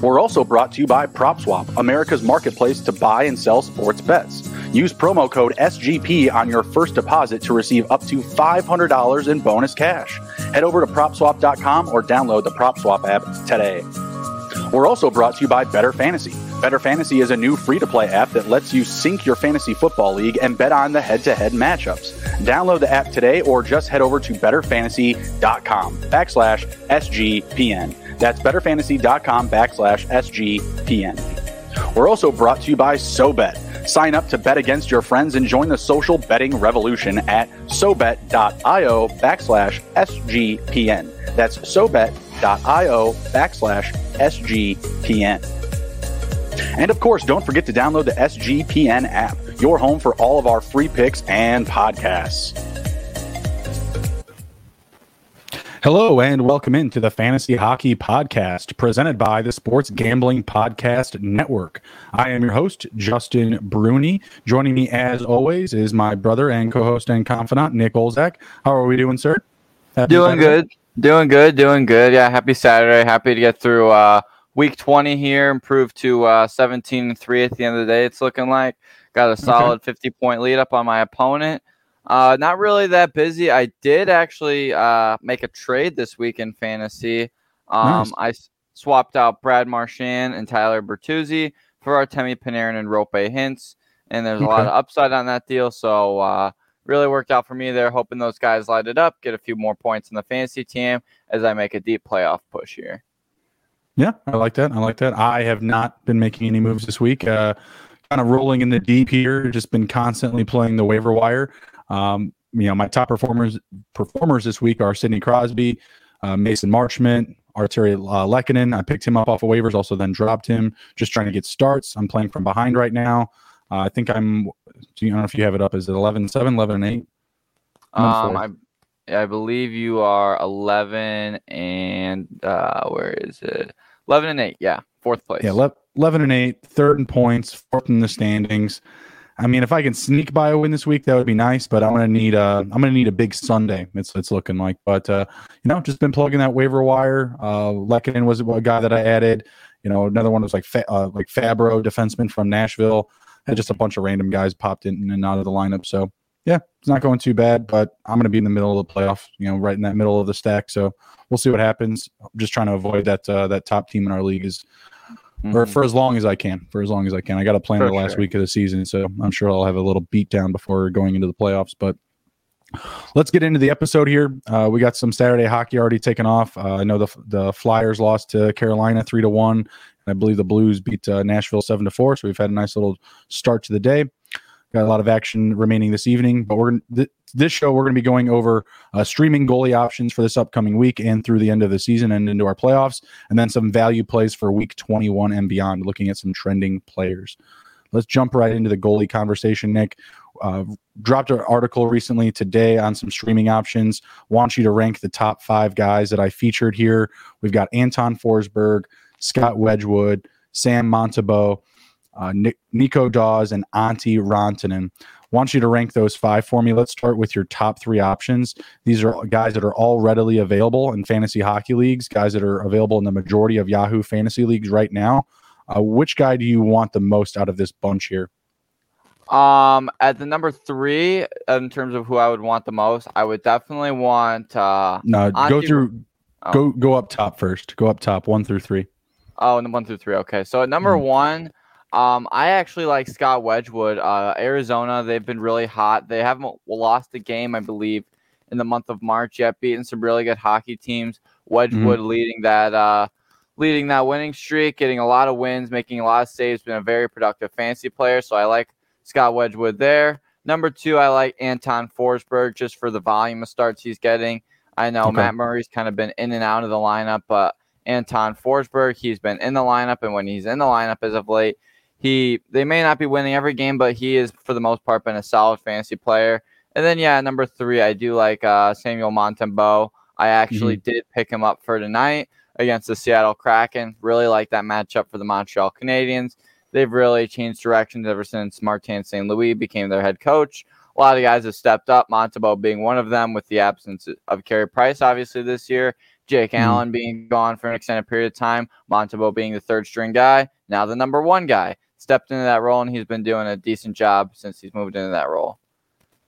We're also brought to you by PropSwap, America's marketplace to buy and sell sports bets. Use promo code SGP on your first deposit to receive up to $500 in bonus cash. Head over to propswap.com or download the PropSwap app today. We're also brought to you by Bettor Fantasy. Bettor Fantasy is a new free to play app that lets you sync your fantasy football league and bet on the head to head matchups. Download the app today or just head over to bettorfantasy.com backslash SGPN. That's bettorfantasy.com backslash SGPN. We're also brought to you by SoBet. Sign up to bet against your friends and join the social betting revolution at SoBet.io backslash SGPN. That's SoBet.io backslash SGPN. And of course, don't forget to download the SGPN app, your home for all of our free picks and podcasts. Hello and welcome into the Fantasy Hockey Podcast presented by the Sports Gambling Podcast Network. I am your host, Justin Bruni. Joining me as always is my brother and co host and confidant, Nick Olczak. How are we doing, sir? Happy doing Saturday? good. Doing good. Doing good. Yeah, happy Saturday. Happy to get through uh, week 20 here, improved to uh, 17 and 3 at the end of the day. It's looking like got a solid okay. 50 point lead up on my opponent. Uh, not really that busy. I did actually uh, make a trade this week in fantasy. Um, nice. I s- swapped out Brad Marchand and Tyler Bertuzzi for Artemi Panarin and Roope Hintz, and there's okay. a lot of upside on that deal. So uh, really worked out for me there. Hoping those guys light it up, get a few more points in the fantasy team as I make a deep playoff push here. Yeah, I like that. I like that. I have not been making any moves this week. Uh, kind of rolling in the deep here. Just been constantly playing the waiver wire. Um, you know, my top performers performers this week are Sidney Crosby, uh, Mason Marchment, Artturi uh, Lehkonen. I picked him up off of waivers, also then dropped him, just trying to get starts. I'm playing from behind right now. Uh, I think I'm, I don't know if you have it up. Is it 11 7, 11 8? Um, I, I believe you are 11 and uh, where is it? 11 and 8. Yeah. Fourth place. Yeah. 11 and 8, third in points, fourth in the standings. I mean, if I can sneak by a win this week, that would be nice. But I'm gonna need a I'm gonna need a big Sunday. It's it's looking like. But uh, you know, just been plugging that waiver wire. Uh, Lehkonen was a guy that I added. You know, another one was like Fa- uh, like Fabbro, defenseman from Nashville. Had just a bunch of random guys popped in and out of the lineup. So yeah, it's not going too bad. But I'm gonna be in the middle of the playoff. You know, right in that middle of the stack. So we'll see what happens. I'm just trying to avoid that uh, that top team in our league is mm-hmm. or for as long as I can. For as long as I can. I got to plan the last sure. week of the season, so I'm sure I'll have a little beat down before going into the playoffs. But let's get into the episode here. Uh, we got some Saturday hockey already taken off. Uh, I know the the Flyers lost to Carolina three to one. I believe the Blues beat uh, Nashville seven to four. So we've had a nice little start to the day. Got a lot of action remaining this evening, but we're th- this show we're going to be going over uh, streaming goalie options for this upcoming week and through the end of the season and into our playoffs, and then some value plays for week 21 and beyond, looking at some trending players. Let's jump right into the goalie conversation, Nick. Uh, dropped an article recently today on some streaming options. Want you to rank the top five guys that I featured here. We've got Anton Forsberg, Scott Wedgewood, Sam Montembeault uh, Nico Daws, and Antti Rantanen. Want you to rank those five for me. Let's start with your top three options. These are guys that are all readily available in fantasy hockey leagues, guys that are available in the majority of Yahoo fantasy leagues right now. Uh, which guy do you want the most out of this bunch here? Um, at the number three, in terms of who I would want the most, I would definitely want. Uh, no, go through. Oh. Go go up top first. Go up top, one through three. Oh, one through three. Okay, so at number mm. one, um, I actually like Scott Wedgewood. Uh, Arizona, they've been really hot. They haven't lost a game, I believe, in the month of March yet, beating some really good hockey teams. Wedgewood mm-hmm. leading that uh, leading that winning streak, getting a lot of wins, making a lot of saves, been a very productive fantasy player. So I like Scott Wedgewood there. Number two, I like Anton Forsberg just for the volume of starts he's getting. I know okay. Matt Murray's kind of been in and out of the lineup, but Anton Forsberg. He's been in the lineup, and when he's in the lineup as of late, he they may not be winning every game, but he is for the most part been a solid fantasy player. And then yeah, number three, I do like uh, Samuel Montembeault. I actually mm-hmm. did pick him up for tonight against the Seattle Kraken. Really like that matchup for the Montreal Canadiens. They've really changed directions ever since Martin St. Louis became their head coach. A lot of guys have stepped up, Montembeault being one of them with the absence of Carey Price, obviously, this year. Jake mm-hmm. Allen being gone for an extended period of time, Montembeault being the third string guy, now the number one guy. Stepped into that role, and he's been doing a decent job since he's moved into that role.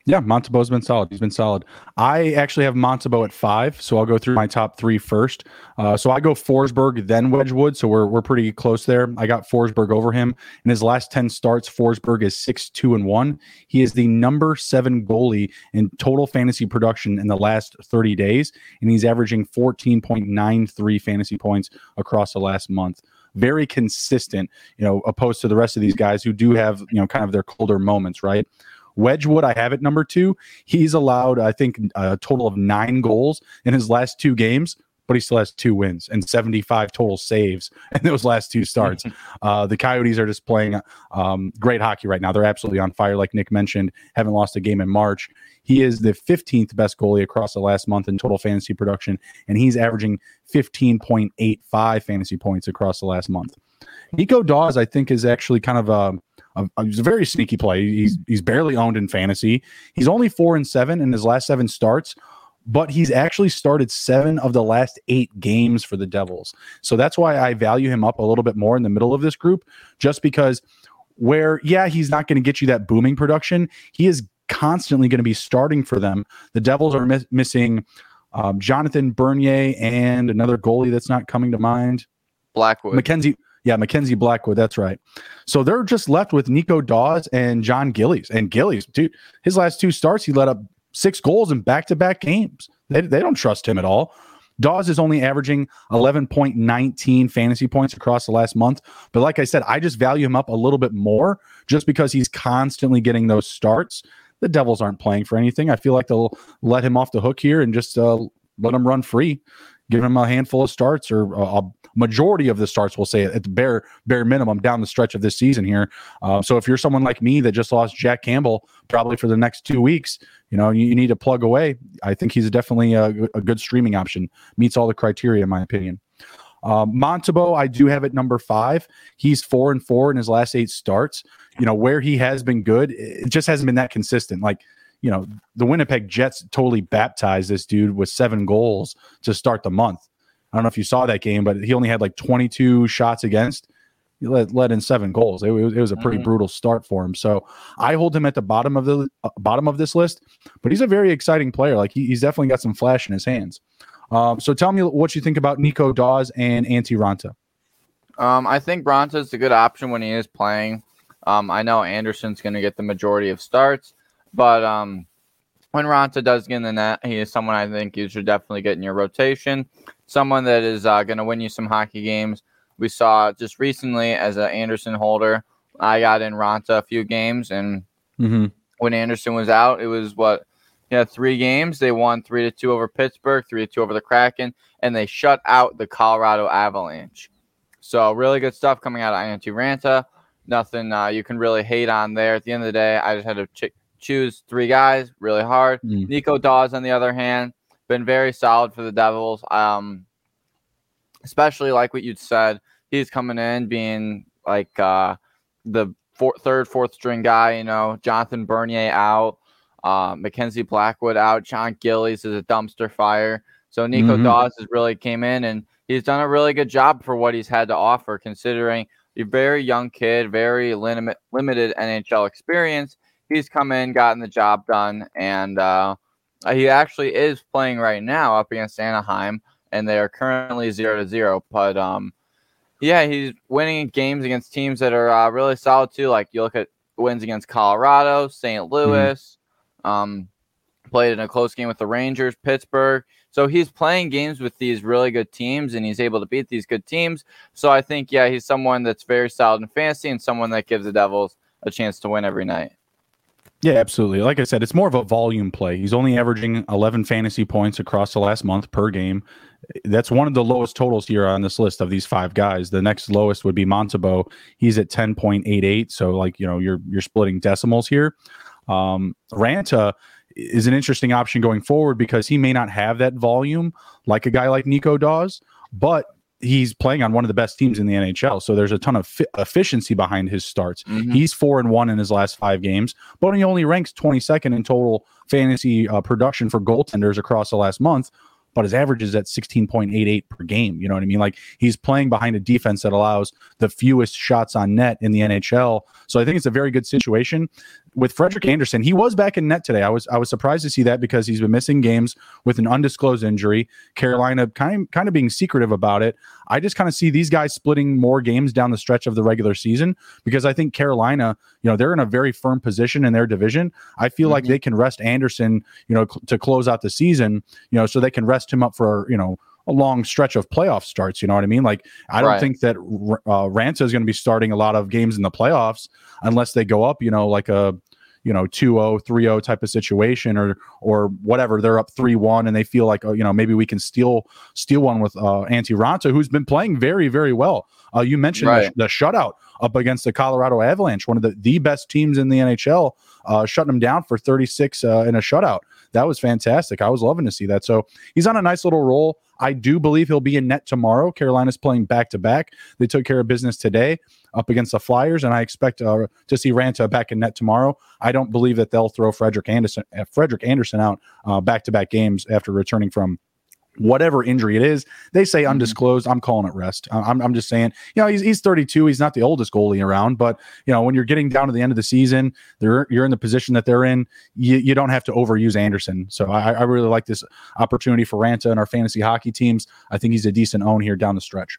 Yeah, Montembeault's been solid. He's been solid. I actually have Montembeault at five, so I'll go through my top three first. Uh, so I go Forsberg, then Wedgewood. So we're we're pretty close there. I got Forsberg over him in his last ten starts. Forsberg is six two and one. He is the number seven goalie in total fantasy production in the last thirty days, and he's averaging fourteen point nine three fantasy points across the last month very consistent, you know, opposed to the rest of these guys who do have, you know, kind of their colder moments, right? Wedgewood, I have at number two. He's allowed, I think, a total of nine goals in his last two games, but he still has two wins and 75 total saves in those last two starts. uh, the Coyotes are just playing um, great hockey right now. They're absolutely on fire, like Nick mentioned. Haven't lost a game in March. He is the 15th best goalie across the last month in total fantasy production, and he's averaging 15.85 fantasy points across the last month. Nico Daws, I think, is actually kind of a he's a very sneaky play. He's he's barely owned in fantasy. He's only four and seven in his last seven starts, but he's actually started seven of the last eight games for the Devils. So that's why I value him up a little bit more in the middle of this group, just because where yeah he's not going to get you that booming production, he is constantly going to be starting for them. The Devils are miss- missing um, Jonathan Bernier and another goalie that's not coming to mind. Blackwood. Mackenzie. Yeah, Mackenzie Blackwood. That's right. So they're just left with Nico Daws and Jon Gillies. And Gillies, dude, his last two starts, he let up six goals in back to back games. They, they don't trust him at all. Daws is only averaging 11.19 fantasy points across the last month. But like I said, I just value him up a little bit more just because he's constantly getting those starts. The Devils aren't playing for anything. I feel like they'll let him off the hook here and just uh, let him run free, give him a handful of starts or a majority of the starts, we'll say at the bare bare minimum down the stretch of this season here. Uh, so if you're someone like me that just lost Jack Campbell probably for the next two weeks, you know you, you need to plug away. I think he's definitely a, a, good streaming option. Meets all the criteria in my opinion. Um, Montembeault, I do have at number five. He's four and four in his last eight starts. You know where he has been good, it just hasn't been that consistent. Like you know, the Winnipeg Jets totally baptized this dude with seven goals to start the month. I don't know if you saw that game, but he only had like 22 shots against. He let, let in seven goals. It, was, it was a pretty mm-hmm. brutal start for him. So I hold him at the bottom of the uh, bottom of this list, but he's a very exciting player. Like he, he's definitely got some flash in his hands. Um, so tell me what you think about Nico Daws and Antti Raanta. Um, I think Raanta is a good option when he is playing. Um, I know Andersen's going to get the majority of starts, but um, when Raanta does get in the net, he is someone I think you should definitely get in your rotation. Someone that is uh, going to win you some hockey games. We saw just recently as an Andersen holder, I got in Raanta a few games, and mm-hmm. when Andersen was out, it was what yeah, three games. They won three to two over Pittsburgh, three to two over the Kraken, and they shut out the Colorado Avalanche. So really good stuff coming out of Antti Raanta. Nothing uh, you can really hate on there. At the end of the day, I just had to ch- choose three guys really hard. Mm. Nico Daws, on the other hand, been very solid for the Devils. Um, especially like what you'd said, he's coming in being like uh, the four, third, fourth string guy. You know, Jonathan Bernier out, uh, Mackenzie Blackwood out, Jon Gillies is a dumpster fire. So Nico mm-hmm. Daws has really came in and he's done a really good job for what he's had to offer, considering a very young kid, very limit, limited NHL experience he's come in, gotten the job done, and uh, he actually is playing right now up against Anaheim, and they are currently zero to zero. But um, yeah, he's winning games against teams that are uh, really solid too. Like you look at wins against Colorado, St. Mm-hmm. Louis, mm-hmm. um, played in a close game with the Rangers, Pittsburgh. So he's playing games with these really good teams, and he's able to beat these good teams. So I think, yeah, he's someone that's very solid in fantasy and someone that gives the Devils a chance to win every night. Yeah, absolutely. Like I said, it's more of a volume play. He's only averaging 11 fantasy points across the last month per game. That's one of the lowest totals here on this list of these five guys. The next lowest would be Montembeault. He's at 10.88. So, like, you know, you're you're splitting decimals here. Um, Raanta is an interesting option going forward because he may not have that volume like a guy like Nico does, but he's playing on one of the best teams in the NHL. So there's a ton of fi- efficiency behind his starts. Mm-hmm. He's four and one in his last five games, but he only ranks 22nd in total fantasy uh, production for goaltenders across the last month. But his average is at 16.88 per game. You know what I mean? Like he's playing behind a defense that allows the fewest shots on net in the NHL. So I think it's a very good situation with Frederik Andersen, he was back in net today. I was I was surprised to see that because he's been missing games with an undisclosed injury. Carolina kind of, kind of being secretive about it. I just kind of see these guys splitting more games down the stretch of the regular season because I think Carolina, you know, they're in a very firm position in their division. I feel mm-hmm. like they can rest Andersen, you know, cl- to close out the season, you know, so they can rest him up for, you know, a long stretch of playoff starts. You know what I mean? Like, I don't right. think that uh, Raanta is going to be starting a lot of games in the playoffs unless they go up, you know, like a you know 2-0 3-0 type of situation or or whatever they're up 3-1 and they feel like oh, you know maybe we can steal steal one with uh Antti Raanta, who's been playing very very well uh, you mentioned right. the, the, shutout up against the Colorado Avalanche one of the, the best teams in the NHL uh, shutting them down for 36 uh, in a shutout that was fantastic I was loving to see that so he's on a nice little roll I do believe he'll be in net tomorrow. Carolina's playing back to back. They took care of business today up against the Flyers, and I expect uh, to see Raanta back in net tomorrow. I don't believe that they'll throw Frederik Andersen uh, Frederik Andersen out back to back games after returning from whatever injury it is. They say mm-hmm. undisclosed. I'm calling it rest. I'm, I'm just saying, you know, he's, he's 32. He's not the oldest goalie around, but you know, when you're getting down to the end of the season, they're, you're in the position that they're in. You, you don't have to overuse Andersen. So I, I really like this opportunity for Raanta and our fantasy hockey teams. I think he's a decent own here down the stretch.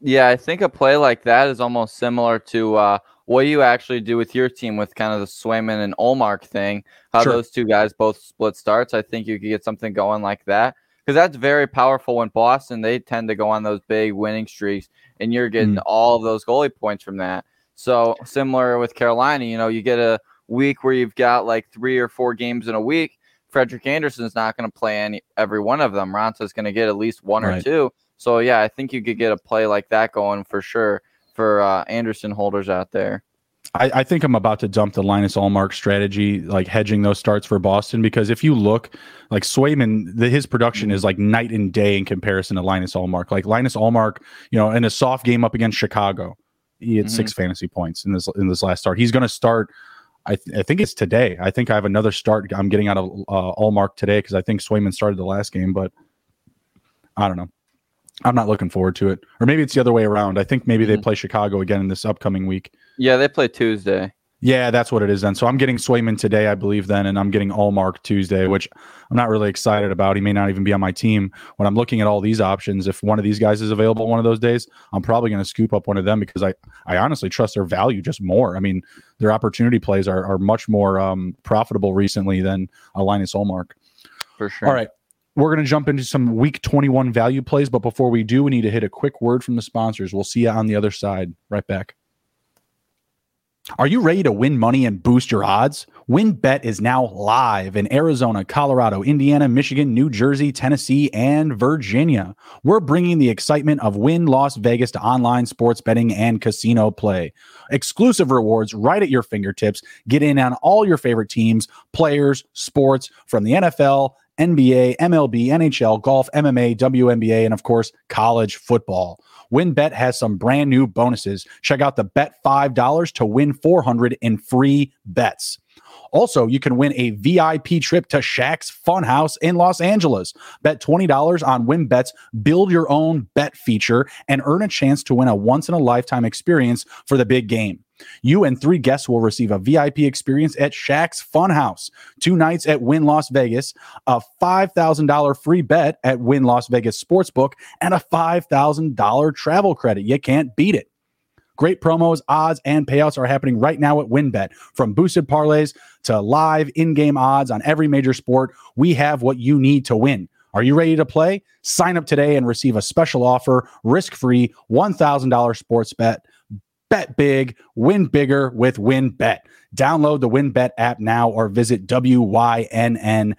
Yeah, I think a play like that is almost similar to uh, what you actually do with your team with kind of the Swayman and Ullmark thing. How sure. those two guys both split starts. I think you could get something going like that because that's very powerful when Boston they tend to go on those big winning streaks, and you're getting mm. all of those goalie points from that. So similar with Carolina, you know, you get a week where you've got like three or four games in a week. Frederik Andersen's not going to play any every one of them. Raanta's going to get at least one right. or two. So yeah, I think you could get a play like that going for sure for uh, Andersen holders out there. I, I, think I'm about to dump the Linus Ullmark strategy, like hedging those starts for Boston, because if you look, like Swayman, the, his production is like night and day in comparison to Linus Ullmark. Like Linus Ullmark, you know, in a soft game up against Chicago, he had mm-hmm. six fantasy points in this in this last start. He's going to start. I, th- I think it's today. I think I have another start. I'm getting out of uh, Ullmark today because I think Swayman started the last game, but I don't know. I'm not looking forward to it. Or maybe it's the other way around. I think maybe mm-hmm. they play Chicago again in this upcoming week. Yeah, they play Tuesday. Yeah, that's what it is then. So I'm getting Swayman today, I believe, then, and I'm getting Ullmark Tuesday, which I'm not really excited about. He may not even be on my team. When I'm looking at all these options, if one of these guys is available one of those days, I'm probably going to scoop up one of them because I, I honestly trust their value just more. I mean, their opportunity plays are, are much more um, profitable recently than a Linus Ullmark. For sure. All right. We're going to jump into some week 21 value plays, but before we do, we need to hit a quick word from the sponsors. We'll see you on the other side. Right back. Are you ready to win money and boost your odds? WynnBET is now live in Arizona, Colorado, Indiana, Michigan, New Jersey, Tennessee, and Virginia. We're bringing the excitement of Wynn Las Vegas to online sports betting and casino play. Exclusive rewards right at your fingertips. Get in on all your favorite teams, players, sports from the NFL, NBA, MLB, NHL, golf, MMA, WNBA, and of course, college football. WynnBET has some brand new bonuses. Check out the bet $5 to win 400 in free bets. Also, you can win a VIP trip to Shaq's Funhouse in Los Angeles. Bet $20 on WynnBET's Build Your Own Bet feature and earn a chance to win a once in a lifetime experience for the big game. You and three guests will receive a VIP experience at Shaq's Funhouse, two nights at Wynn Las Vegas, a $5,000 free bet at Wynn Las Vegas Sportsbook, and a $5,000 travel credit. You can't beat it. Great promos, odds, and payouts are happening right now at WynnBET. From boosted parlays to live in game odds on every major sport, we have what you need to win. Are you ready to play? Sign up today and receive a special offer risk free $1,000 sports bet Bet big, win bigger with WynnBET. Download the WynnBET app now or visit WYNNBet.com.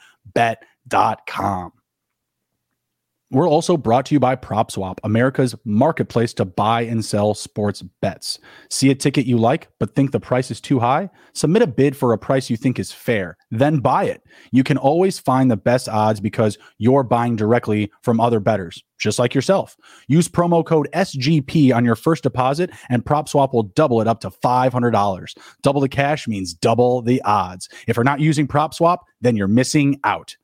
We're also brought to you by PropSwap, America's marketplace to buy and sell sports bets. See a ticket you like, but think the price is too high? Submit a bid for a price you think is fair, then buy it. You can always find the best odds because you're buying directly from other bettors, just like yourself. Use promo code SGP on your first deposit, and PropSwap will double it up to $500. Double the cash means double the odds. If you're not using PropSwap, then you're missing out.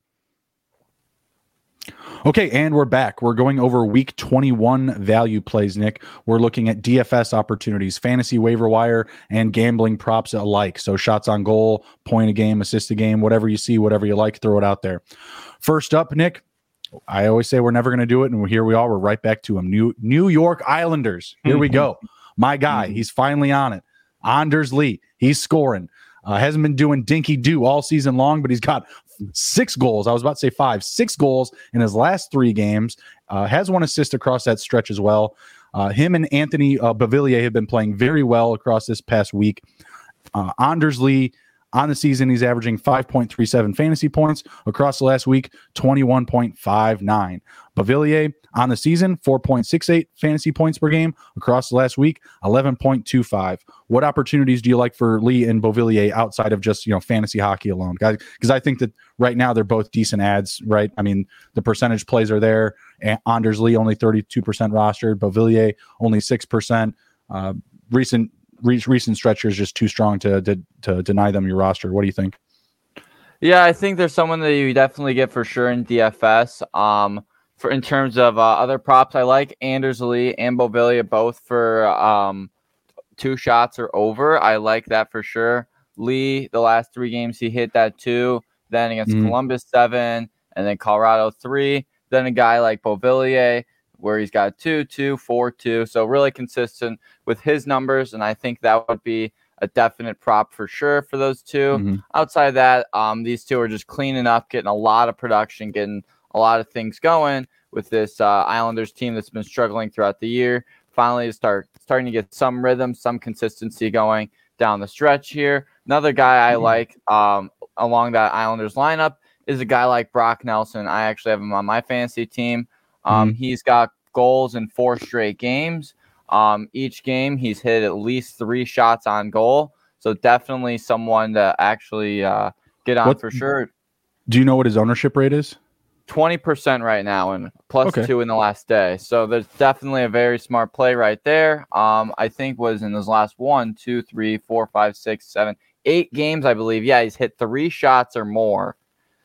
Okay, and we're back. We're going over week 21 value plays, Nick. We're looking at DFS opportunities, fantasy waiver wire, and gambling props alike. So shots on goal, point a game, assist a game, whatever you see, whatever you like, throw it out there. First up, Nick, I always say we're never going to do it, and here we are. We're right back to them. New New York Islanders. Here we go. My guy, he's finally on it. Anders Lee, he's scoring. Uh, hasn't been doing dinky do all season long, but he's got six goals. I was about to say five, six goals in his last three games. Uh, has one assist across that stretch as well. Uh, him and Anthony uh, Beauvillier have been playing very well across this past week. Uh, Anders Lee on the season, he's averaging 5.37 fantasy points across the last week, 21.59. Beauvillier on the season, 4.68 fantasy points per game across the last week, 11.25. What opportunities do you like for Lee and Beauvillier outside of just, you know, fantasy hockey alone? Guys, because I think that right now they're both decent ads, right? I mean, the percentage plays are there. Anders Lee only 32% rostered, Beauvillier only 6%. Uh, recent re- recent stretcher is just too strong to, to to deny them your roster. What do you think? Yeah, I think there's someone that you definitely get for sure in DFS. Um, for in terms of uh, other props, I like Anders Lee and Beauvillier both for um, two shots or over. I like that for sure. Lee, the last three games he hit that two, then against mm. Columbus seven, and then Colorado three. Then a guy like Beauvillier, where he's got two, two, four, two. So really consistent with his numbers, and I think that would be a definite prop for sure for those 2 mm-hmm. Outside of that, um, these two are just cleaning up, getting a lot of production, getting a lot of things going with this uh, Islanders team that's been struggling throughout the year. Finally, start starting to get some rhythm, some consistency going down the stretch here. Another guy I mm-hmm. like um, along that Islanders lineup is a guy like Brock Nelson. I actually have him on my fantasy team. Um, mm-hmm. He's got goals in four straight games. Um, each game, he's hit at least three shots on goal. So definitely someone to actually uh, get on what, for sure. Do you know what his ownership rate is? 20% right now and plus okay. two in the last day. So there's definitely a very smart play right there. Um, I think was in his last one, two, three, four, five, six, seven, eight games, I believe. Yeah, he's hit three shots or more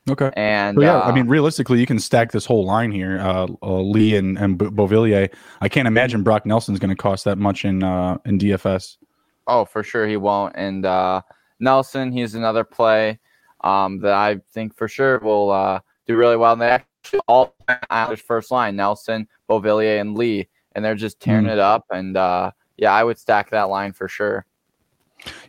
Okay. And yeah, uh, I mean, realistically, you can stack this whole line here. Uh, uh, Lee and and Beauvillier. I can't imagine Brock Nelson's going to cost that much in uh, in DFS. Oh, for sure he won't. And uh, Nelson, he's another play um, that I think for sure will uh, do really well. And they actually all Islanders first line: Nelson, Beauvillier, and Lee, and they're just tearing mm. it up. And uh, yeah, I would stack that line for sure.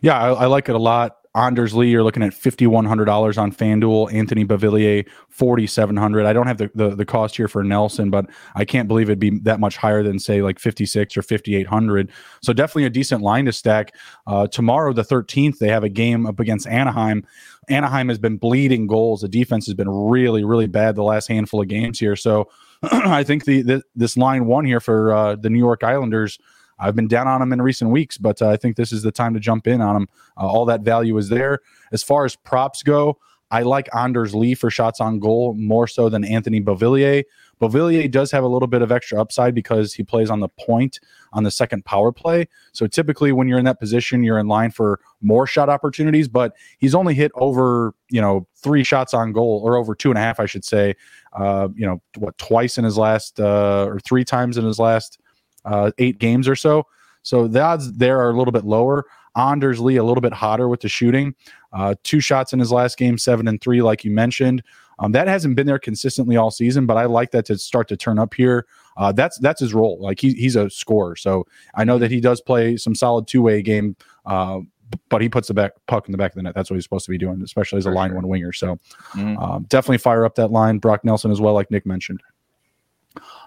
Yeah, I, I like it a lot. Anders Lee, you're looking at fifty one hundred dollars on FanDuel. Anthony Beauvillier, forty seven hundred. I don't have the, the, the cost here for Nelson, but I can't believe it'd be that much higher than say like fifty six or fifty eight hundred. So definitely a decent line to stack. Uh, tomorrow, the thirteenth, they have a game up against Anaheim. Anaheim has been bleeding goals. The defense has been really really bad the last handful of games here. So I think the, the, this line one here for uh, the New York Islanders I've been down on him in recent weeks, but uh, I think this is the time to jump in on him. Uh, all that value is there. As far as props go, I like Anders Lee for shots on goal more so than Anthony Beauvillier. Beauvillier does have a little bit of extra upside because he plays on the point on the second power play. So typically, when you're in that position, you're in line for more shot opportunities. But he's only hit over, you know, three shots on goal or over two and a half, I should say. Uh, you know, what twice in his last uh, or three times in his last uh, eight games or so. So the odds there are a little bit lower. Anders Lee a little bit hotter with the shooting. Uh, two shots in his last game, seven and three, like you mentioned. Um, that hasn't been there consistently all season, but I like that to start to turn up here. Uh, that's that's his role. Like he, he's a scorer, so I know that he does play some solid two way game. Uh, but he puts the back puck in the back of the net. That's what he's supposed to be doing, especially as a line one winger. So mm-hmm. um, definitely fire up that line. Brock Nelson as well, like Nick mentioned.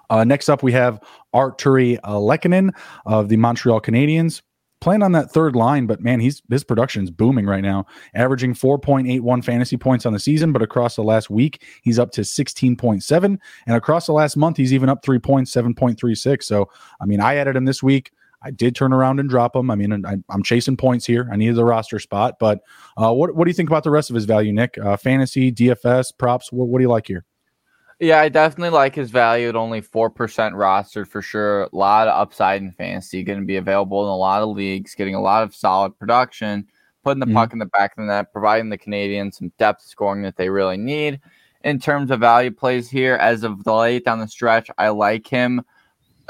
Uh, next up, we have Artturi Lehkonen of the Montreal Canadiens. playing on that third line, but man, he's his production's booming right now, averaging 4.81 fantasy points on the season, but across the last week, he's up to 16.7. And across the last month, he's even up three points, 7.36. So, I mean, I added him this week. I did turn around and drop him. I mean, I, am chasing points here. I needed the roster spot, but uh, what what do you think about the rest of his value, Nick? Uh, fantasy, DFS, props. What, what do you like here? Yeah, I definitely like his value at only 4% rostered for sure. A lot of upside in fantasy, going to be available in a lot of leagues, getting a lot of solid production, putting the mm-hmm. puck in the back of the net, providing the Canadiens some depth scoring that they really need. In terms of value plays here, as of the late down the stretch, I like him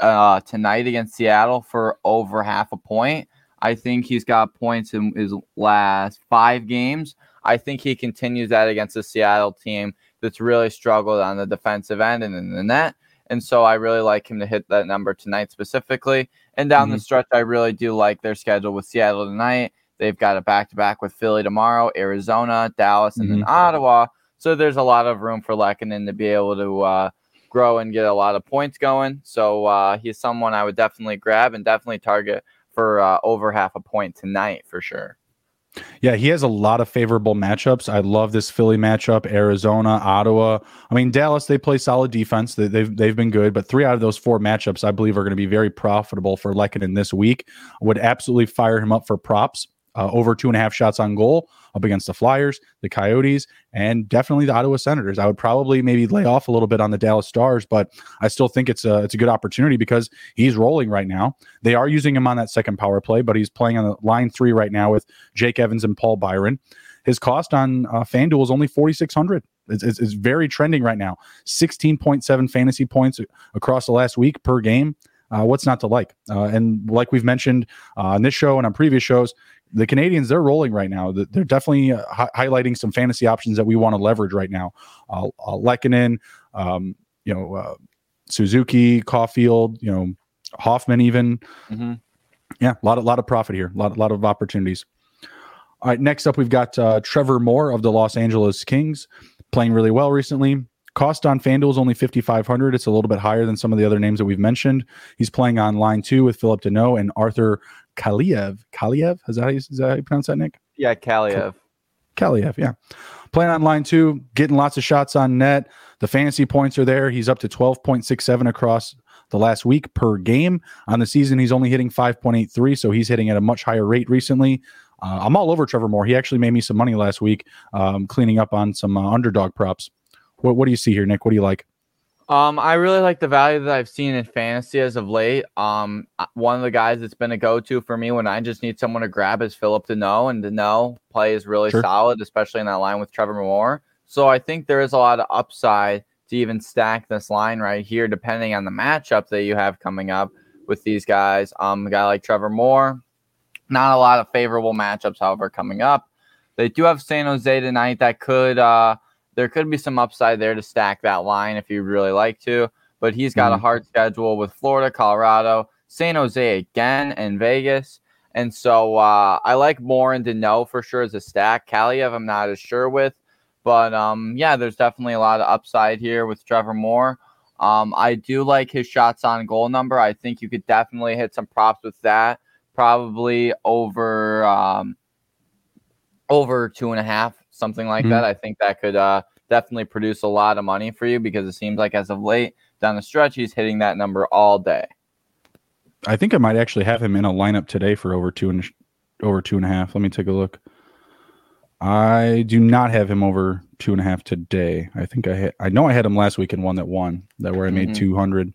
uh, tonight against Seattle for over half a point. I think he's got points in his last five games. I think he continues that against the Seattle team that's really struggled on the defensive end and in the net. And so I really like him to hit that number tonight specifically. And down mm-hmm. the stretch, I really do like their schedule with Seattle tonight. They've got a back to back with Philly tomorrow, Arizona, Dallas, and mm-hmm. then Ottawa. So there's a lot of room for Lehkonen to be able to uh, grow and get a lot of points going. So uh, he's someone I would definitely grab and definitely target for uh, over half a point tonight for sure. Yeah, he has a lot of favorable matchups. I love this Philly matchup, Arizona, Ottawa. I mean, Dallas, they play solid defense. They, have they've been good, but three out of those four matchups, I believe, are going to be very profitable for Lehkonen this week. Would absolutely fire him up for props uh, over two and a half shots on goal up against the Flyers, the Coyotes, and definitely the Ottawa Senators. I would probably maybe lay off a little bit on the Dallas Stars, but I still think it's a it's a good opportunity because he's rolling right now. They are using him on that second power play, but he's playing on the line three right now with Jake Evans and Paul Byron. His cost on uh, FanDuel is only forty six hundred. It's, it's, it's very trending right now. Sixteen point seven fantasy points across the last week per game. Uh, what's not to like? Uh, and like we've mentioned uh, on this show and on previous shows, the Canadiens they're rolling right now. They're definitely uh, hi- highlighting some fantasy options that we want to leverage right now. Uh, uh, um, you know, uh, Suzuki, Caufield, you know, Hoffman, even. Mm-hmm. Yeah, a lot of lot of profit here, a lot, a lot of opportunities. All right, next up we've got uh, Trevor Moore of the Los Angeles Kings, playing really well recently. Cost on FanDuel is only 5,500. It's a little bit higher than some of the other names that we've mentioned. He's playing on line two with Phillip Danault and Arthur Kaliyev. Kaliyev? Is that, how you, is that how you pronounce that, Nick? Yeah, Kaliyev. Kaliyev, yeah. Playing on line two, getting lots of shots on net. The fantasy points are there. He's up to 12.67 across the last week per game. On the season, he's only hitting 5.83, so he's hitting at a much higher rate recently. Uh, I'm all over Trevor Moore. He actually made me some money last week, um, cleaning up on some uh, underdog props. What, what do you see here, Nick? What do you like? Um, I really like the value that I've seen in fantasy as of late. Um, one of the guys that's been a go-to for me when I just need someone to grab is Phillip Danault, and Danault play is really sure. solid, especially in that line with Trevor Moore. So I think there is a lot of upside to even stack this line right here, depending on the matchup that you have coming up with these guys. Um, a guy like Trevor Moore, not a lot of favorable matchups, however, coming up. They do have San Jose tonight that could uh, there could be some upside there to stack that line if you'd really like to. But he's got mm-hmm. a hard schedule with Florida, Colorado, San Jose again, and Vegas. And so uh, I like Moore and Danault for sure as a stack. Kaliyev, I'm not as sure with. But um, yeah, there's definitely a lot of upside here with Trevor Moore. Um, I do like his shots on goal number. I think you could definitely hit some props with that. Probably over um, over two and a half, something like mm-hmm. that. I think that could uh, definitely produce a lot of money for you because it seems like as of late down the stretch, he's hitting that number all day. I think I might actually have him in a lineup today for over two and over two and a half. Let me take a look. I do not have him over two and a half today. I think I had, I know I had him last week in one that won that where I made mm-hmm. 200.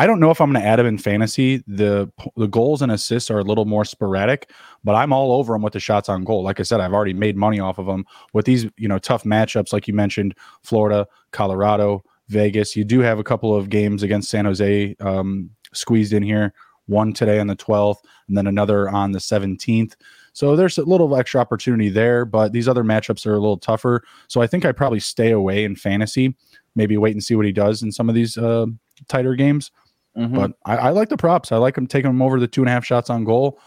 I don't know if I'm going to add him in fantasy. The the goals and assists are a little more sporadic, but I'm all over him with the shots on goal. Like I said, I've already made money off of him with these, you know, tough matchups like you mentioned, Florida, Colorado, Vegas. You do have a couple of games against San Jose um, squeezed in here. One today on the 12th, and then another on the 17th. So there's a little extra opportunity there, but these other matchups are a little tougher. So I think I probably stay away in fantasy. Maybe wait and see what he does in some of these uh, tighter games. Mm-hmm. But I, I, like the props. I like him taking him over the two and a half shots on goal.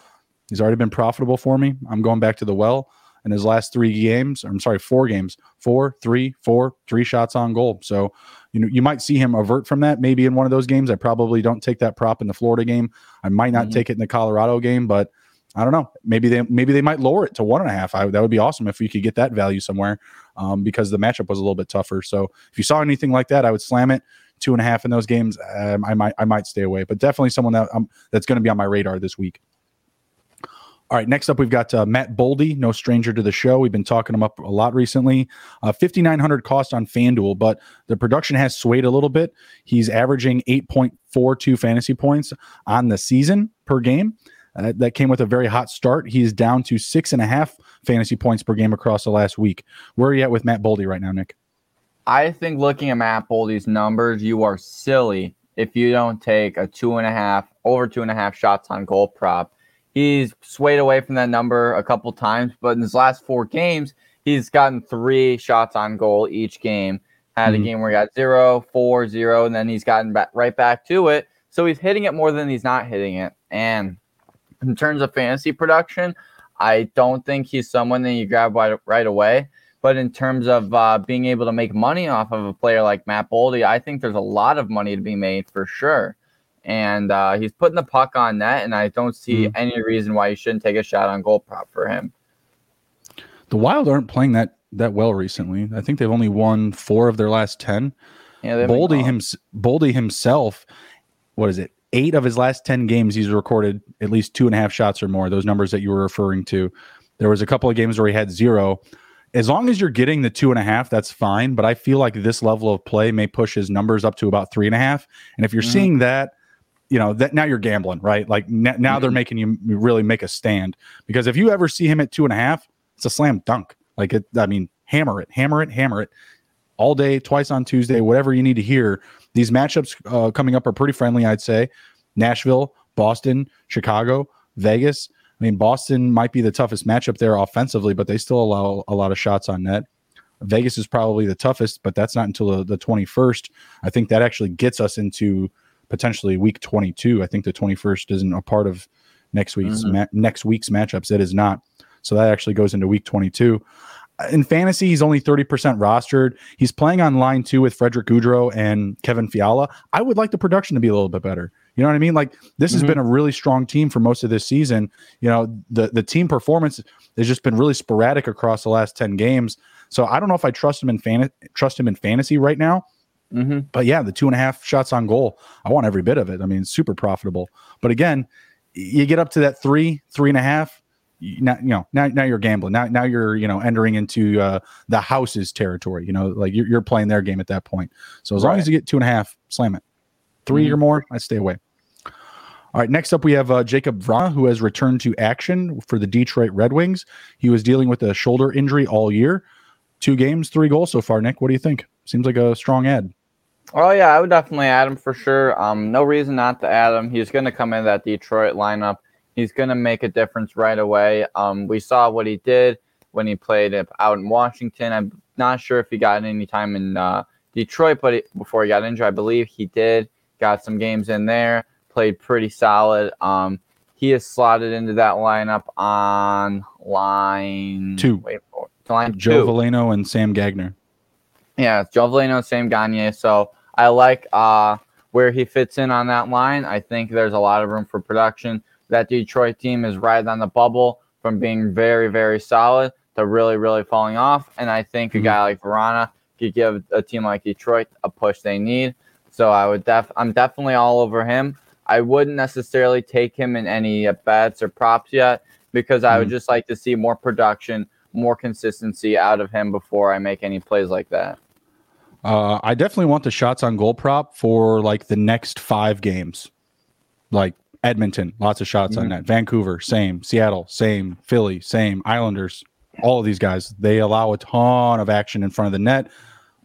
He's already been profitable for me. I'm going back to the well. In his last three games, I'm sorry, four games, four, three, four, three shots on goal. So, you know, you might see him avert from that maybe in one of those games. I probably don't take that prop in the Florida game. I might not mm-hmm. take it in the Colorado game, but I don't know. Maybe they maybe they might lower it to one and a half. I, that would be awesome if we could get that value somewhere, um, because the matchup was a little bit tougher. So if you saw anything like that, I would slam it two and a half in those games. Um, I might I might stay away, but definitely someone that um, that's going to be on my radar this week. All right, next up we've got uh, Matt Boldy, no stranger to the show. We've been talking him up a lot recently. Uh, 5900 cost on FanDuel, but the production has swayed a little bit. He's averaging 8.42 fantasy points on the season per game. Uh, that came with a very hot start. He's down to six and a half fantasy points per game across the last week. Where are you at with Matt Boldy right now, Nick? I think looking at Matt Boldy's numbers, you are silly if you don't take a two and a half, over two and a half shots on goal prop He's swayed away from that number a couple times, but in his last four games, he's gotten three shots on goal each game. Had mm-hmm. a game where he got zero, four, zero, and then he's gotten back right back to it. So he's hitting it more than he's not hitting it. And in terms of fantasy production, I don't think he's someone that you grab right, right away. But in terms of uh, being able to make money off of a player like Matt Boldy, I think there's a lot of money to be made for sure and uh, he's putting the puck on net, and I don't see mm-hmm. any reason why you shouldn't take a shot on goal prop for him. The Wild aren't playing that that well recently. I think they've only won four of their last ten. Yeah, Boldy, him, Boldy himself, what is it? Eight of his last ten games, he's recorded at least two and a half shots or more. Those numbers that you were referring to. There was a couple of games where he had zero. As long as you're getting the two and a half, that's fine. But I feel like this level of play may push his numbers up to about three and a half. And if you're mm-hmm. seeing that you know that now you're gambling, right? Like n- now mm-hmm. they're making you really make a stand because if you ever see him at two and a half, it's a slam dunk. Like it, I mean, hammer it, hammer it, hammer it all day, twice on Tuesday, whatever you need to hear. These matchups uh, coming up are pretty friendly, I'd say. Nashville, Boston, Chicago, Vegas. I mean, Boston might be the toughest matchup there offensively, but they still allow a lot of shots on net. Vegas is probably the toughest, but that's not until the, the 21st. I think that actually gets us into potentially week 22. I think the 21st isn't a part of next week's mm-hmm. ma- next week's matchups. It is not. So that actually goes into week 22. In fantasy, he's only 30% rostered. He's playing on line two with Frederick Gaudreau and Kevin Fiala. I would like the production to be a little bit better. You know what I mean? Like this mm-hmm. has been a really strong team for most of this season. You know, the the team performance has just been really sporadic across the last 10 games. So I don't know if I trust him in fan trust him in fantasy right now. Mm-hmm. But yeah, the two and a half shots on goal, I want every bit of it. I mean, super profitable. But again, you get up to that three, three and a half. Now, you know, now, now you're gambling. Now, now you're, you know, entering into uh, the house's territory. You know, like you're, you're playing their game at that point. So as right. long as you get two and a half, slam it. 3 mm-hmm. or more, I stay away. All right, next up we have uh, Jakub Vrana, who has returned to action for the Detroit Red Wings. He was dealing with a shoulder injury all year. Two games, three goals so far. Nick, what do you think? Seems like a strong ad. Oh yeah, I would definitely add him for sure. Um, no reason not to add him. He's going to come in that Detroit lineup. He's going to make a difference right away. Um, we saw what he did when he played out in Washington. I'm not sure if he got any time in uh, Detroit, but he, before he got injured, I believe he did. Got some games in there. Played pretty solid. Um, he is slotted into that lineup on line two. Wait, line Joe two. Veleno and Sam Gagner. Yeah, Joe Veleno, Sam Gagner. So I like uh, where he fits in on that line. I think there's a lot of room for production. That Detroit team is right on the bubble from being very, very solid to really, really falling off. And I think mm-hmm. a guy like Vrana could give a team like Detroit a push they need. So I would def I'm definitely all over him. I wouldn't necessarily take him in any bets or props yet because I would mm-hmm. just like to see more production, more consistency out of him before I make any plays like that. Uh, I definitely want the shots on goal prop for like the next five games. Like Edmonton, lots of shots mm-hmm. on that. Vancouver, same. Seattle, same. Philly, same. Islanders, all of these guys, they allow a ton of action in front of the net.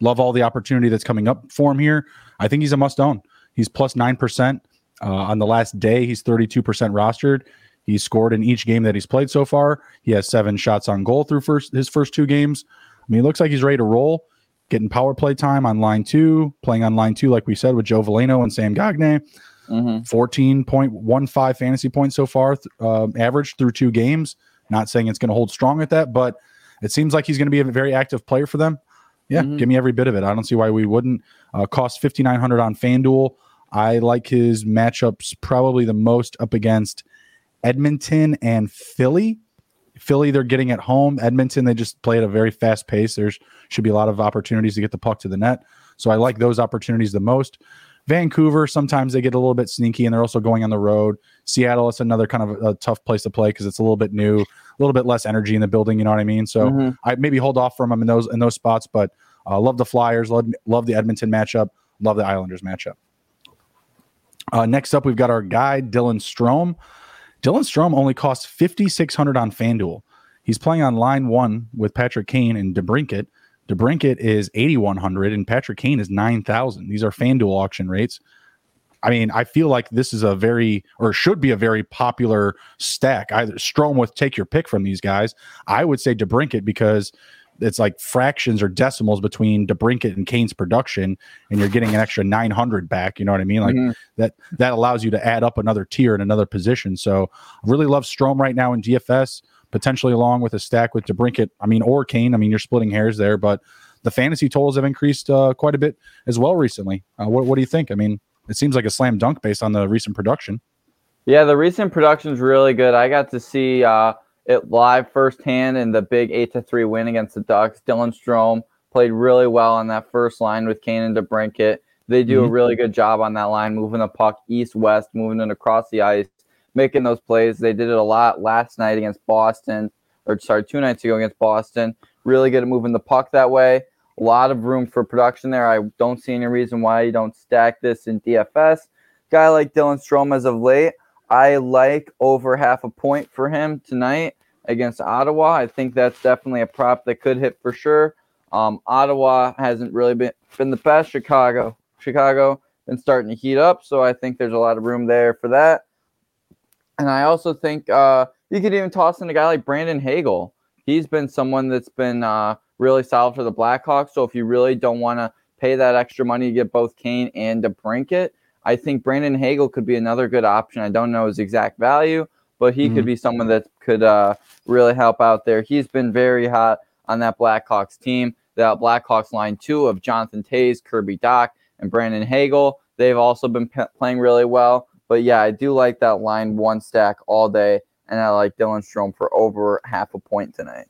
Love all the opportunity that's coming up for him here. I think he's a must own. He's plus 9%. Uh, on the last day, he's 32% rostered. He's scored in each game that he's played so far. He has seven shots on goal through first his first two games. I mean, it looks like he's ready to roll getting power play time on line two, playing on line two, like we said, with Joe Veleno and Sam Gagner. Mm-hmm. 14.15 fantasy points so far, uh, average through two games. Not saying it's going to hold strong at that, but it seems like he's going to be a very active player for them. Yeah, mm-hmm. give me every bit of it. I don't see why we wouldn't. Uh, cost 5900 on FanDuel. I like his matchups probably the most up against Edmonton and Philly. Philly, they're getting at home. Edmonton, they just play at a very fast pace. There should be a lot of opportunities to get the puck to the net. So I like those opportunities the most. Vancouver, sometimes they get a little bit sneaky and they're also going on the road. Seattle, it's another kind of a, a tough place to play because it's a little bit new, a little bit less energy in the building. You know what I mean? So mm-hmm. I maybe hold off from them in those in those spots, but uh, love the Flyers, love, love the Edmonton matchup, love the Islanders matchup. Uh, next up, we've got our guy Dylan Strome. Dylan Strome only costs fifty six hundred on FanDuel. He's playing on line one with Patrick Kane and DeBrincat. DeBrincat is 8,100 and Patrick Kane is 9,000. These are FanDuel auction rates. I mean, I feel like this is a very, or should be a very popular stack. Either Strome with take your pick from these guys. I would say DeBrincat because it's like fractions or decimals between DeBrincat and Kane's production, and you're getting an extra 900 back. You know what I mean? Like mm-hmm. that that allows you to add up another tier in another position. So really love Strome right now in DFS potentially along with a stack with DeBrincat. I mean, or Kane. I mean, you're splitting hairs there, but the fantasy totals have increased uh, quite a bit as well recently. Uh, what, what do you think? I mean, it seems like a slam dunk based on the recent production. Yeah, the recent production is really good. I got to see uh, it live firsthand in the big eight to three win against the Ducks. Dylan Strome played really well on that first line with Kane and DeBrincat. They do mm-hmm. a really good job on that line, moving the puck east west, moving it across the ice making those plays. They did it a lot last night against Boston, or sorry, two nights ago against Boston. Really good at moving the puck that way. A lot of room for production there. I don't see any reason why you don't stack this in DFS. Guy like Dylan Strome as of late, I like over half a point for him tonight against Ottawa. I think that's definitely a prop that could hit for sure. Um, Ottawa hasn't really been been the best. Chicago, Chicago been starting to heat up, so I think there's a lot of room there for that. And I also think uh, you could even toss in a guy like Brandon Hagel. He's been someone that's been uh, really solid for the Blackhawks. So if you really don't want to pay that extra money to get both Kane and DeBrincat, I think Brandon Hagel could be another good option. I don't know his exact value, but he mm-hmm. could be someone that could uh, really help out there. He's been very hot on that Blackhawks team. That Blackhawks line two of Jonathan Toews, Kirby Dach, and Brandon Hagel. They've also been p- playing really well. But yeah, I do like that line one stack all day, and I like Dylan Strome for over half a point tonight.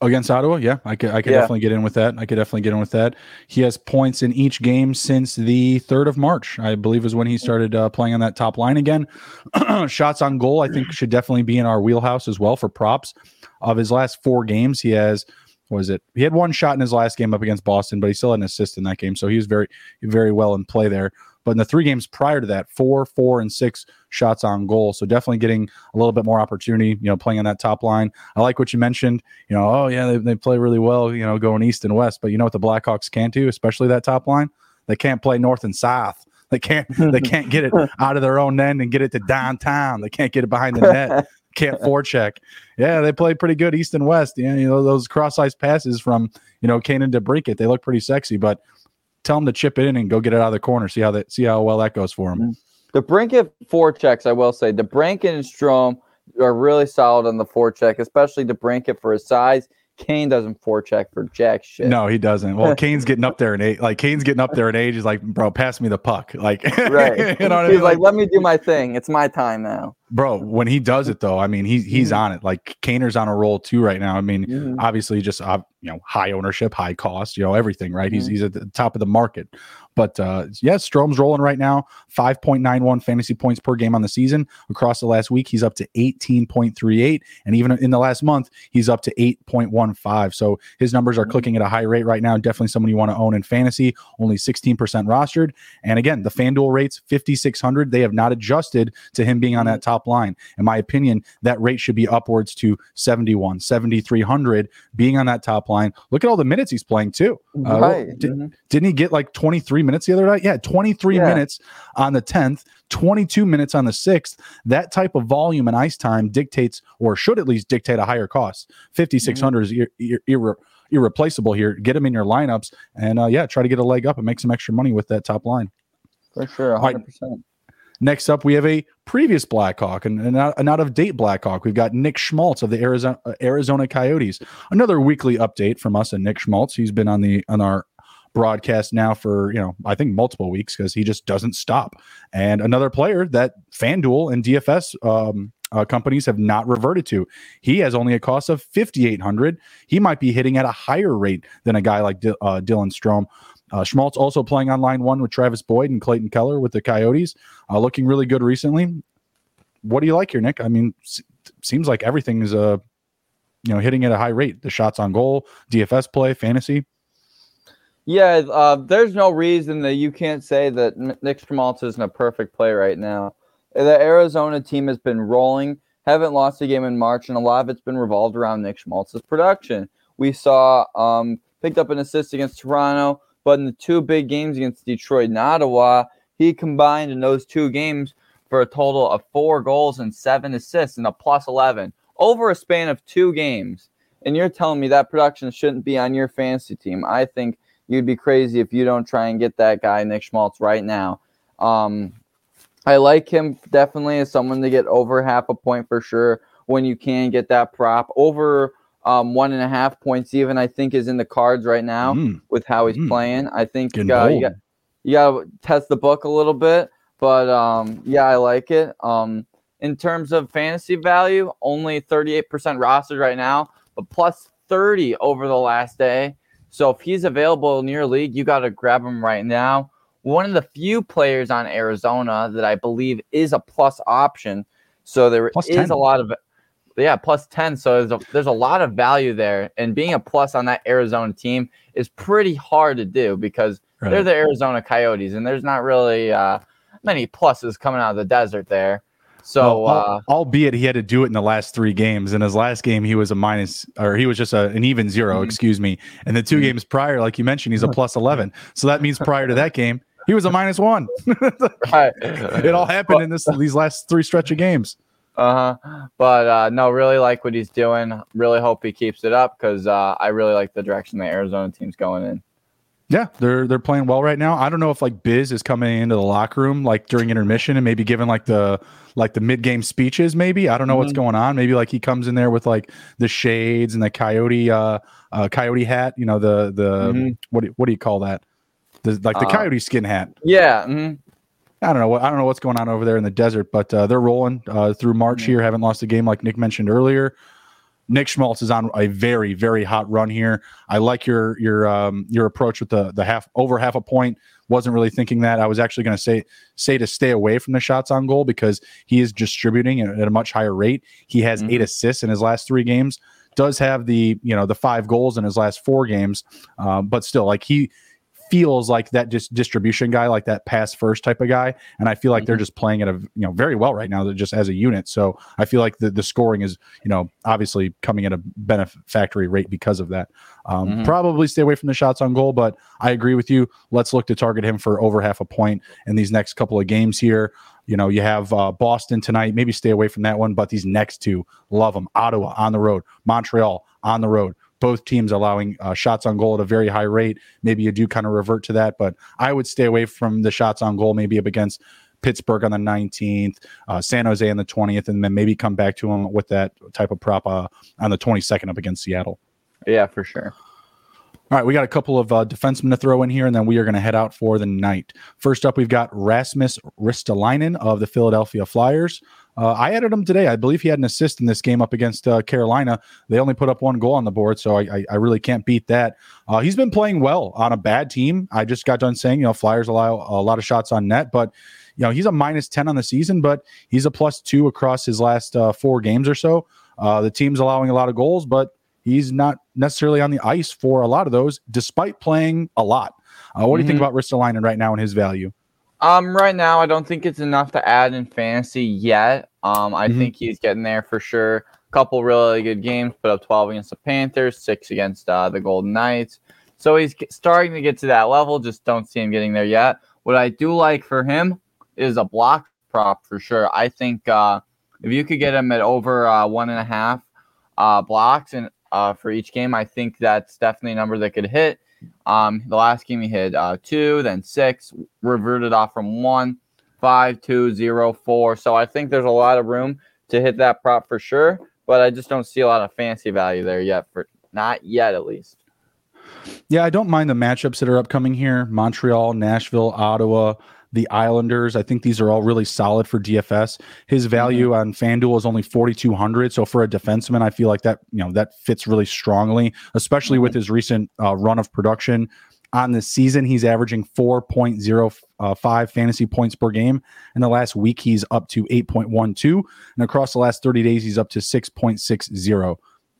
Against Ottawa, yeah, I could, I could yeah. definitely get in with that. I could definitely get in with that. He has points in each game since the third of March, I believe, is when he started uh, playing on that top line again. Shots on goal, I think, should definitely be in our wheelhouse as well for props. Of his last four games, he has was it? He had one shot in his last game up against Boston, but he still had an assist in that game, so he was very, very well in play there. But in the three games prior to that, four, four, and six shots on goal. So definitely getting a little bit more opportunity, you know, playing on that top line. I like what you mentioned, you know, oh, yeah, they, they play really well, you know, going east and west. But you know what the Blackhawks can't do, especially that top line? They can't play north and south. They can't they can't get it out of their own end and get it to downtown. They can't get it behind the net. Can't forecheck. Yeah, they play pretty good east and west. Yeah, you know those cross ice passes from you know and DeBrincat. They look pretty sexy, but tell them to chip it in and go get it out of the corner. See how that see how well that goes for them. Mm-hmm. DeBrincat four checks, I will say, DeBrincat and Strome are really solid on the forecheck, especially DeBrincat for his size. Kane doesn't forecheck for jack shit. No, he doesn't. Well, Kane's getting up there in age. Like Kane's getting up there in age. He's like, bro, pass me the puck. Like, right. you know He's I mean? like, let me do my thing. It's my time now. Bro, when he does it though, I mean, he's he's mm-hmm. on it. Like Kaner's on a roll too right now. I mean, mm-hmm. obviously, just uh, you know, high ownership, high cost, you know, everything. Right? Mm-hmm. He's he's at the top of the market. But uh, yeah, Strome's rolling right now. 5.91 fantasy points per game on the season. Across the last week, he's up to 18.38. And even in the last month, he's up to 8.15. So his numbers are mm-hmm. clicking at a high rate right now. Definitely someone you want to own in fantasy. Only 16% rostered. And again, the FanDuel rates 5,600. They have not adjusted to him being on that top line. In my opinion, that rate should be upwards to 71, 7,300 being on that top line. Look at all the minutes he's playing too. Uh, right. did, not he get like 23 minutes the other night? Yeah, 23 yeah. minutes on the 10th, 22 minutes on the 6th. That type of volume and ice time dictates, or should at least dictate, a higher cost. 5,600 mm-hmm. is ir- ir- irreplaceable here. Get them in your lineups and, uh, yeah, try to get a leg up and make some extra money with that top line. For sure, 100%. Right. Next up, we have a previous Blackhawk and an out of date Blackhawk. We've got Nick Schmaltz of the Arizona, Arizona Coyotes. Another weekly update from us and Nick Schmaltz. He's been on the on our broadcast now for you know I think multiple weeks because he just doesn't stop. And another player that FanDuel and DFS um, uh, companies have not reverted to. He has only a cost of 5,800. He might be hitting at a higher rate than a guy like D- uh, Dylan Strome. Uh, Schmaltz also playing on line one with Travis Boyd and Clayton Keller with the Coyotes, uh, looking really good recently. What do you like here, Nick? I mean, s- seems like everything is uh, you know hitting at a high rate. The shots on goal, DFS play, fantasy. Yeah, uh, there's no reason that you can't say that Nick Schmaltz isn't a perfect play right now. The Arizona team has been rolling, haven't lost a game in March, and a lot of it's been revolved around Nick Schmaltz's production. We saw um, picked up an assist against Toronto, but in the two big games against Detroit and Ottawa, he combined in those two games for a total of four goals and seven assists and a plus 11 over a span of two games. And you're telling me that production shouldn't be on your fantasy team. I think you'd be crazy if you don't try and get that guy, Nick Schmaltz, right now. Um, I like him definitely as someone to get over half a point for sure when you can get that prop. Over um, one and a half points, even, I think, is in the cards right now Mm, with how he's Mm. playing. I think uh, you, got, you got to test the book a little bit. But um, yeah, I like it. Um, in terms of fantasy value, only 38% rostered right now, but plus 30 over the last day. So if he's available in your league, you got to grab him right now. One of the few players on Arizona that I believe is a plus option. So there is Plus 10. a lot of yeah, plus 10. So there's a, there's a lot of value there. And being a plus on that Arizona team is pretty hard to do because Right. they're the Arizona Coyotes, and there's not really uh, many pluses coming out of the desert there. So Well, uh, albeit he had to do it in the last three games. In his last game, he was a minus, or he was just a, an even 0 Mhm. excuse me. And the 2 Mhm. games prior, like you mentioned, he's a plus eleven. So that means prior to that game, he was a minus one. right. it all happened in this these last three stretch of games. Uh huh. But uh, no, really like what he's doing. Really hope he keeps it up because uh, I really like the direction the Arizona team's going in. Yeah, they're they're playing well right now. I don't know if like Biz is coming into the locker room like during intermission and maybe giving like the like the mid game speeches. Maybe I don't know what's Mhm. going on. Maybe like he comes in there with like the shades and the coyote uh, uh coyote hat. You know the the Mhm. what do, what do you call that? The, like the Uh, coyote skin hat. Yeah. mhm. I don't know what I don't know what's going on over there in the desert, but uh, they're rolling uh, through March here. Haven't lost a game like Nick mentioned earlier. Nick Schmaltz is on a very very hot run here. I like your your um, your approach with the the half over half a point. Wasn't really thinking that. I was actually going to say say to stay away from the shots on goal because he is distributing at, a much higher rate. He has eight Mhm. assists in his last three games. Does have the you know the five goals in his last four games, um, but still like he feels like that just distribution guy, like that pass first type of guy. And I feel like they're Mhm. just playing it a you know very well right now, they're just as a unit. So I feel like the, the scoring is you know obviously coming at a benefactory rate because of that. Um, Mhm. Probably stay away from the shots on goal, but I agree with you. Let's look to target him for over half a point in these next couple of games here. You know, you have uh, Boston tonight. Maybe stay away from that one, but these next two, love them. Ottawa on the road, Montreal on the road. Both teams allowing uh, shots on goal at a very high rate. Maybe you do kind of revert to that, but I would stay away from the shots on goal. Maybe up against Pittsburgh on the 19th, uh, San Jose on the 20th, and then maybe come back to them with that type of prop uh, on the 22nd up against Seattle. Yeah, for sure. All right, we got a couple of uh, defensemen to throw in here, and then we are going to head out for the night. First up, we've got Rasmus Ristolainen of the Philadelphia Flyers. Uh, I added him today. I believe he had an assist in this game up against uh, Carolina. They only put up one goal on the board, so I, I, I really can't beat that. Uh, he's been playing well on a bad team. I just got done saying, you know, Flyers allow a lot of shots on net, but you know he's a minus ten on the season, but he's a plus two across his last uh, four games or so. Uh, the team's allowing a lot of goals, but he's not necessarily on the ice for a lot of those, despite playing a lot. Uh, what do you think Mhm. about Ristolainen right now and his value? Um, right now, I don't think it's enough to add in fantasy yet. Um, I Mhm. think he's getting there for sure. Couple really good games, put up 12 against the Panthers, six against uh, the Golden Knights. So he's starting to get to that level. Just don't see him getting there yet. What I do like for him is a block prop for sure. I think uh, if you could get him at over uh, one and a half uh, blocks and uh, for each game, I think that's definitely a number that could hit. Um, the last game he hit uh, two, then six, reverted off from one, five, two, zero, four. So I think there's a lot of room to hit that prop for sure, but I just don't see a lot of fancy value there yet. For not yet, at least. Yeah, I don't mind the matchups that are upcoming here Montreal, Nashville, Ottawa, the Islanders. I think these are all really solid for DFS. His value mm-hmm. on FanDuel is only 4200 so for a defenseman I feel like that, you know, that fits really strongly, especially mm-hmm. with his recent uh, run of production. On the season, he's averaging 4.05 fantasy points per game. In the last week, he's up to 8.12. And across the last 30 days, he's up to 6.60.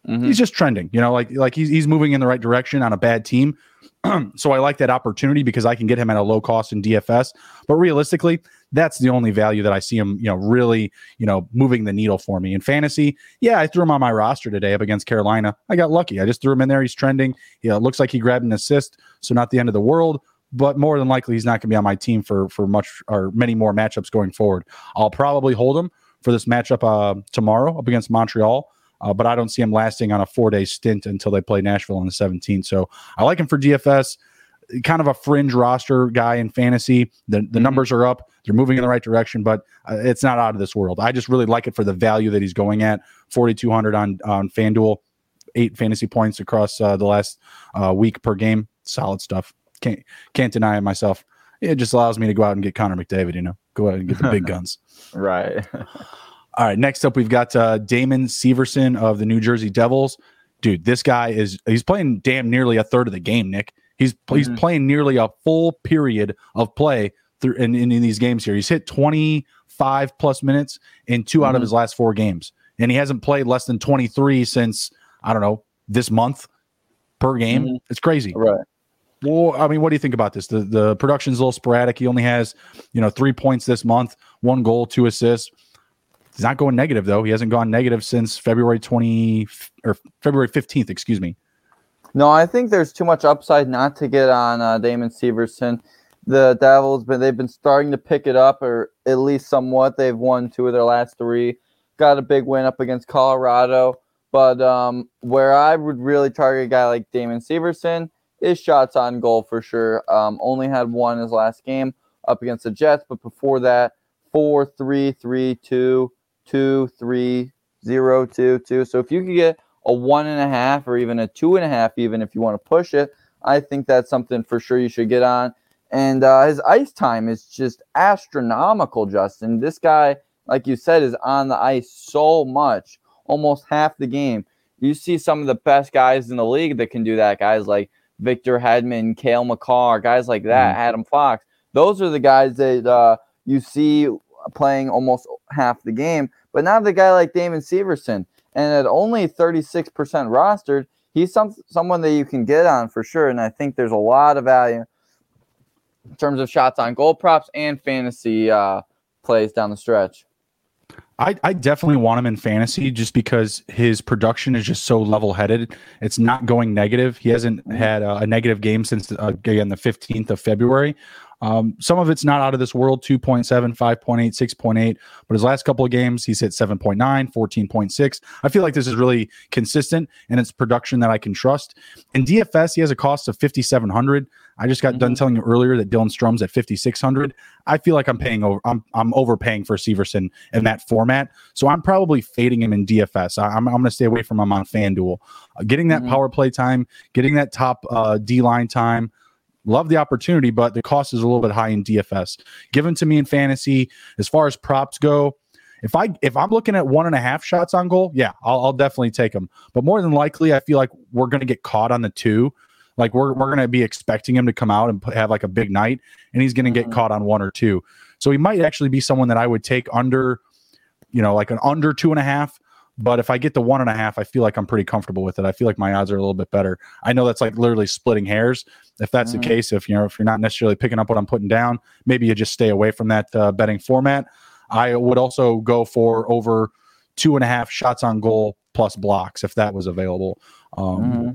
Mm-hmm. He's just trending, you know, like like he's, he's moving in the right direction on a bad team. so I like that opportunity because I can get him at a low cost in DFS. But realistically, that's the only value that I see him, you know, really, you know, moving the needle for me in fantasy. Yeah, I threw him on my roster today up against Carolina. I got lucky. I just threw him in there. He's trending. Yeah, it looks like he grabbed an assist, so not the end of the world. But more than likely, he's not going to be on my team for for much or many more matchups going forward. I'll probably hold him for this matchup uh, tomorrow up against Montreal. Uh, but I don't see him lasting on a four day stint until they play Nashville on the 17th. So I like him for DFS. Kind of a fringe roster guy in fantasy. The, the mm-hmm. numbers are up. They're moving in the right direction, but uh, it's not out of this world. I just really like it for the value that he's going at 4,200 on, on FanDuel, eight fantasy points across uh, the last uh, week per game. Solid stuff. Can't, can't deny it myself. It just allows me to go out and get Connor McDavid, you know, go out and get the big guns. right. All right, next up we've got uh, Damon Severson of the New Jersey Devils. Dude, this guy is he's playing damn nearly a third of the game, Nick. He's mm-hmm. he's playing nearly a full period of play through in, in, in, these games here. He's hit 25 plus minutes in 2 mm-hmm. out of mm-hmm. his last four games. And he hasn't played less than 23 since I don't know, this month per game. Mm-hmm. It's crazy. Right. Well, I mean, what do you think about this? The the production's a little sporadic. He only has, you know, three points this month, one goal, two assists. He's not going negative though. He hasn't gone negative since February 20 or February 15th, excuse me. No, I think there's too much upside not to get on uh, Damon Severson. The Devils, but they've been starting to pick it up, or at least somewhat. They've won two of their last three. Got a big win up against Colorado. But um, where I would really target a guy like Damon Severson is shots on goal for sure. Um, only had one his last game up against the Jets, but before that, four, three, three, two, two, three, zero, two, two. So if you could get a one and a half or even a two and a half, even if you want to push it, I think that's something for sure you should get on. And uh, his ice time is just astronomical, Justin. This guy, like you said, is on the ice so much, almost half the game. You see some of the best guys in the league that can do that. Guys like Victor Hedman, Cale Makar, guys like that, mm Adam Fox. Those are the guys that uh, you see playing almost half the game. But now the guy like Damon Severson, and at only 36% rostered, he's some someone that you can get on for sure. And I think there's a lot of value in terms of shots on goal props and fantasy uh, plays down the stretch. I, I definitely want him in fantasy just because his production is just so level headed. It's not going negative. He hasn't mm-hmm. had a, a negative game since, uh, again, the 15th of February. Um, some of it's not out of this world 2.7, 5.8, 6.8, but his last couple of games, he's hit 7.9, 14.6. I feel like this is really consistent and it's production that I can trust. In DFS, he has a cost of 5,700. I just got mm-hmm. done telling you earlier that Dylan Strome's at 5,600. I feel like I'm paying over, I'm, I'm overpaying for Severson in that format. So I'm probably fading him in DFS. I, am I'm going to stay away from him on FanDuel. Uh, getting that mm-hmm. power play time, getting that top uh, D line time, love the opportunity, but the cost is a little bit high in DFS. Given to me in fantasy, as far as props go, if I if I'm looking at one and a half shots on goal, yeah, I'll, I'll definitely take them. But more than likely, I feel like we're going to get caught on the two. Like we're we're going to be expecting him to come out and have like a big night, and he's going to get mm-hmm. caught on one or two. So he might actually be someone that I would take under, you know, like an under two and a half. But if I get the one and a half, I feel like I'm pretty comfortable with it. I feel like my odds are a little bit better. I know that's like literally splitting hairs. If that's mm-hmm. the case, if you know if you're not necessarily picking up what I'm putting down, maybe you just stay away from that uh, betting format. I would also go for over two and a half shots on goal plus blocks if that was available. Um, mm-hmm.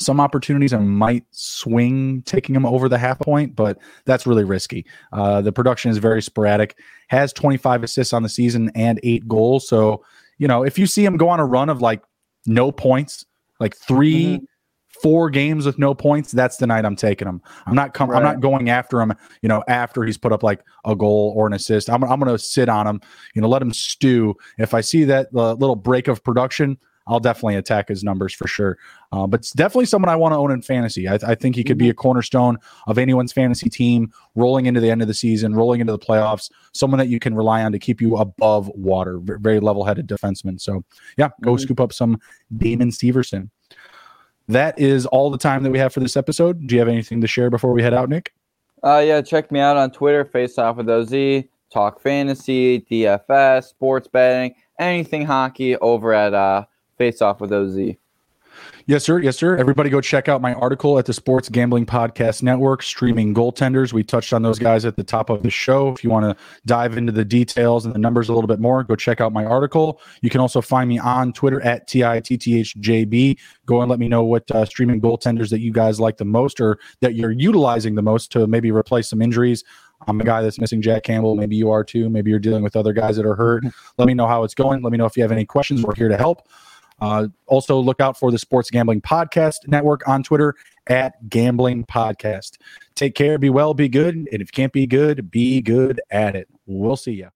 Some opportunities I might swing taking him over the half point, but that's really risky. Uh, the production is very sporadic. Has 25 assists on the season and eight goals. So you know, if you see him go on a run of like no points, like 3 mm-hmm. four games with no points, that's the night I'm taking him. I'm not com- right. I'm not going after him, you know, after he's put up like a goal or an assist. I'm, I'm going to sit on him, you know, let him stew. If I see that uh, little break of production, I'll definitely attack his numbers for sure. Uh, but it's definitely someone I want to own in fantasy. I, I think he could be a cornerstone of anyone's fantasy team rolling into the end of the season, rolling into the playoffs. Someone that you can rely on to keep you above water. Very level-headed defenseman. So yeah, go mm-hmm. scoop up some Damon Severson. That is all the time that we have for this episode. Do you have anything to share before we head out, Nick? Uh, yeah, check me out on Twitter, Face Off with OZ, Talk Fantasy, DFS, sports betting, anything hockey over at uh, Face Off with OZ. Yes, sir. Yes, sir. Everybody go check out my article at the Sports Gambling Podcast Network, streaming goaltenders. We touched on those guys at the top of the show. If you want to dive into the details and the numbers a little bit more, go check out my article. You can also find me on Twitter at TITTHJB. Go and let me know what uh, streaming goaltenders that you guys like the most or that you're utilizing the most to maybe replace some injuries. I'm a guy that's missing Jack Campbell. Maybe you are too. Maybe you're dealing with other guys that are hurt. Let me know how it's going. Let me know if you have any questions. We're here to help. Uh, also, look out for the Sports Gambling Podcast Network on Twitter at Gambling Podcast. Take care, be well, be good. And if you can't be good, be good at it. We'll see you.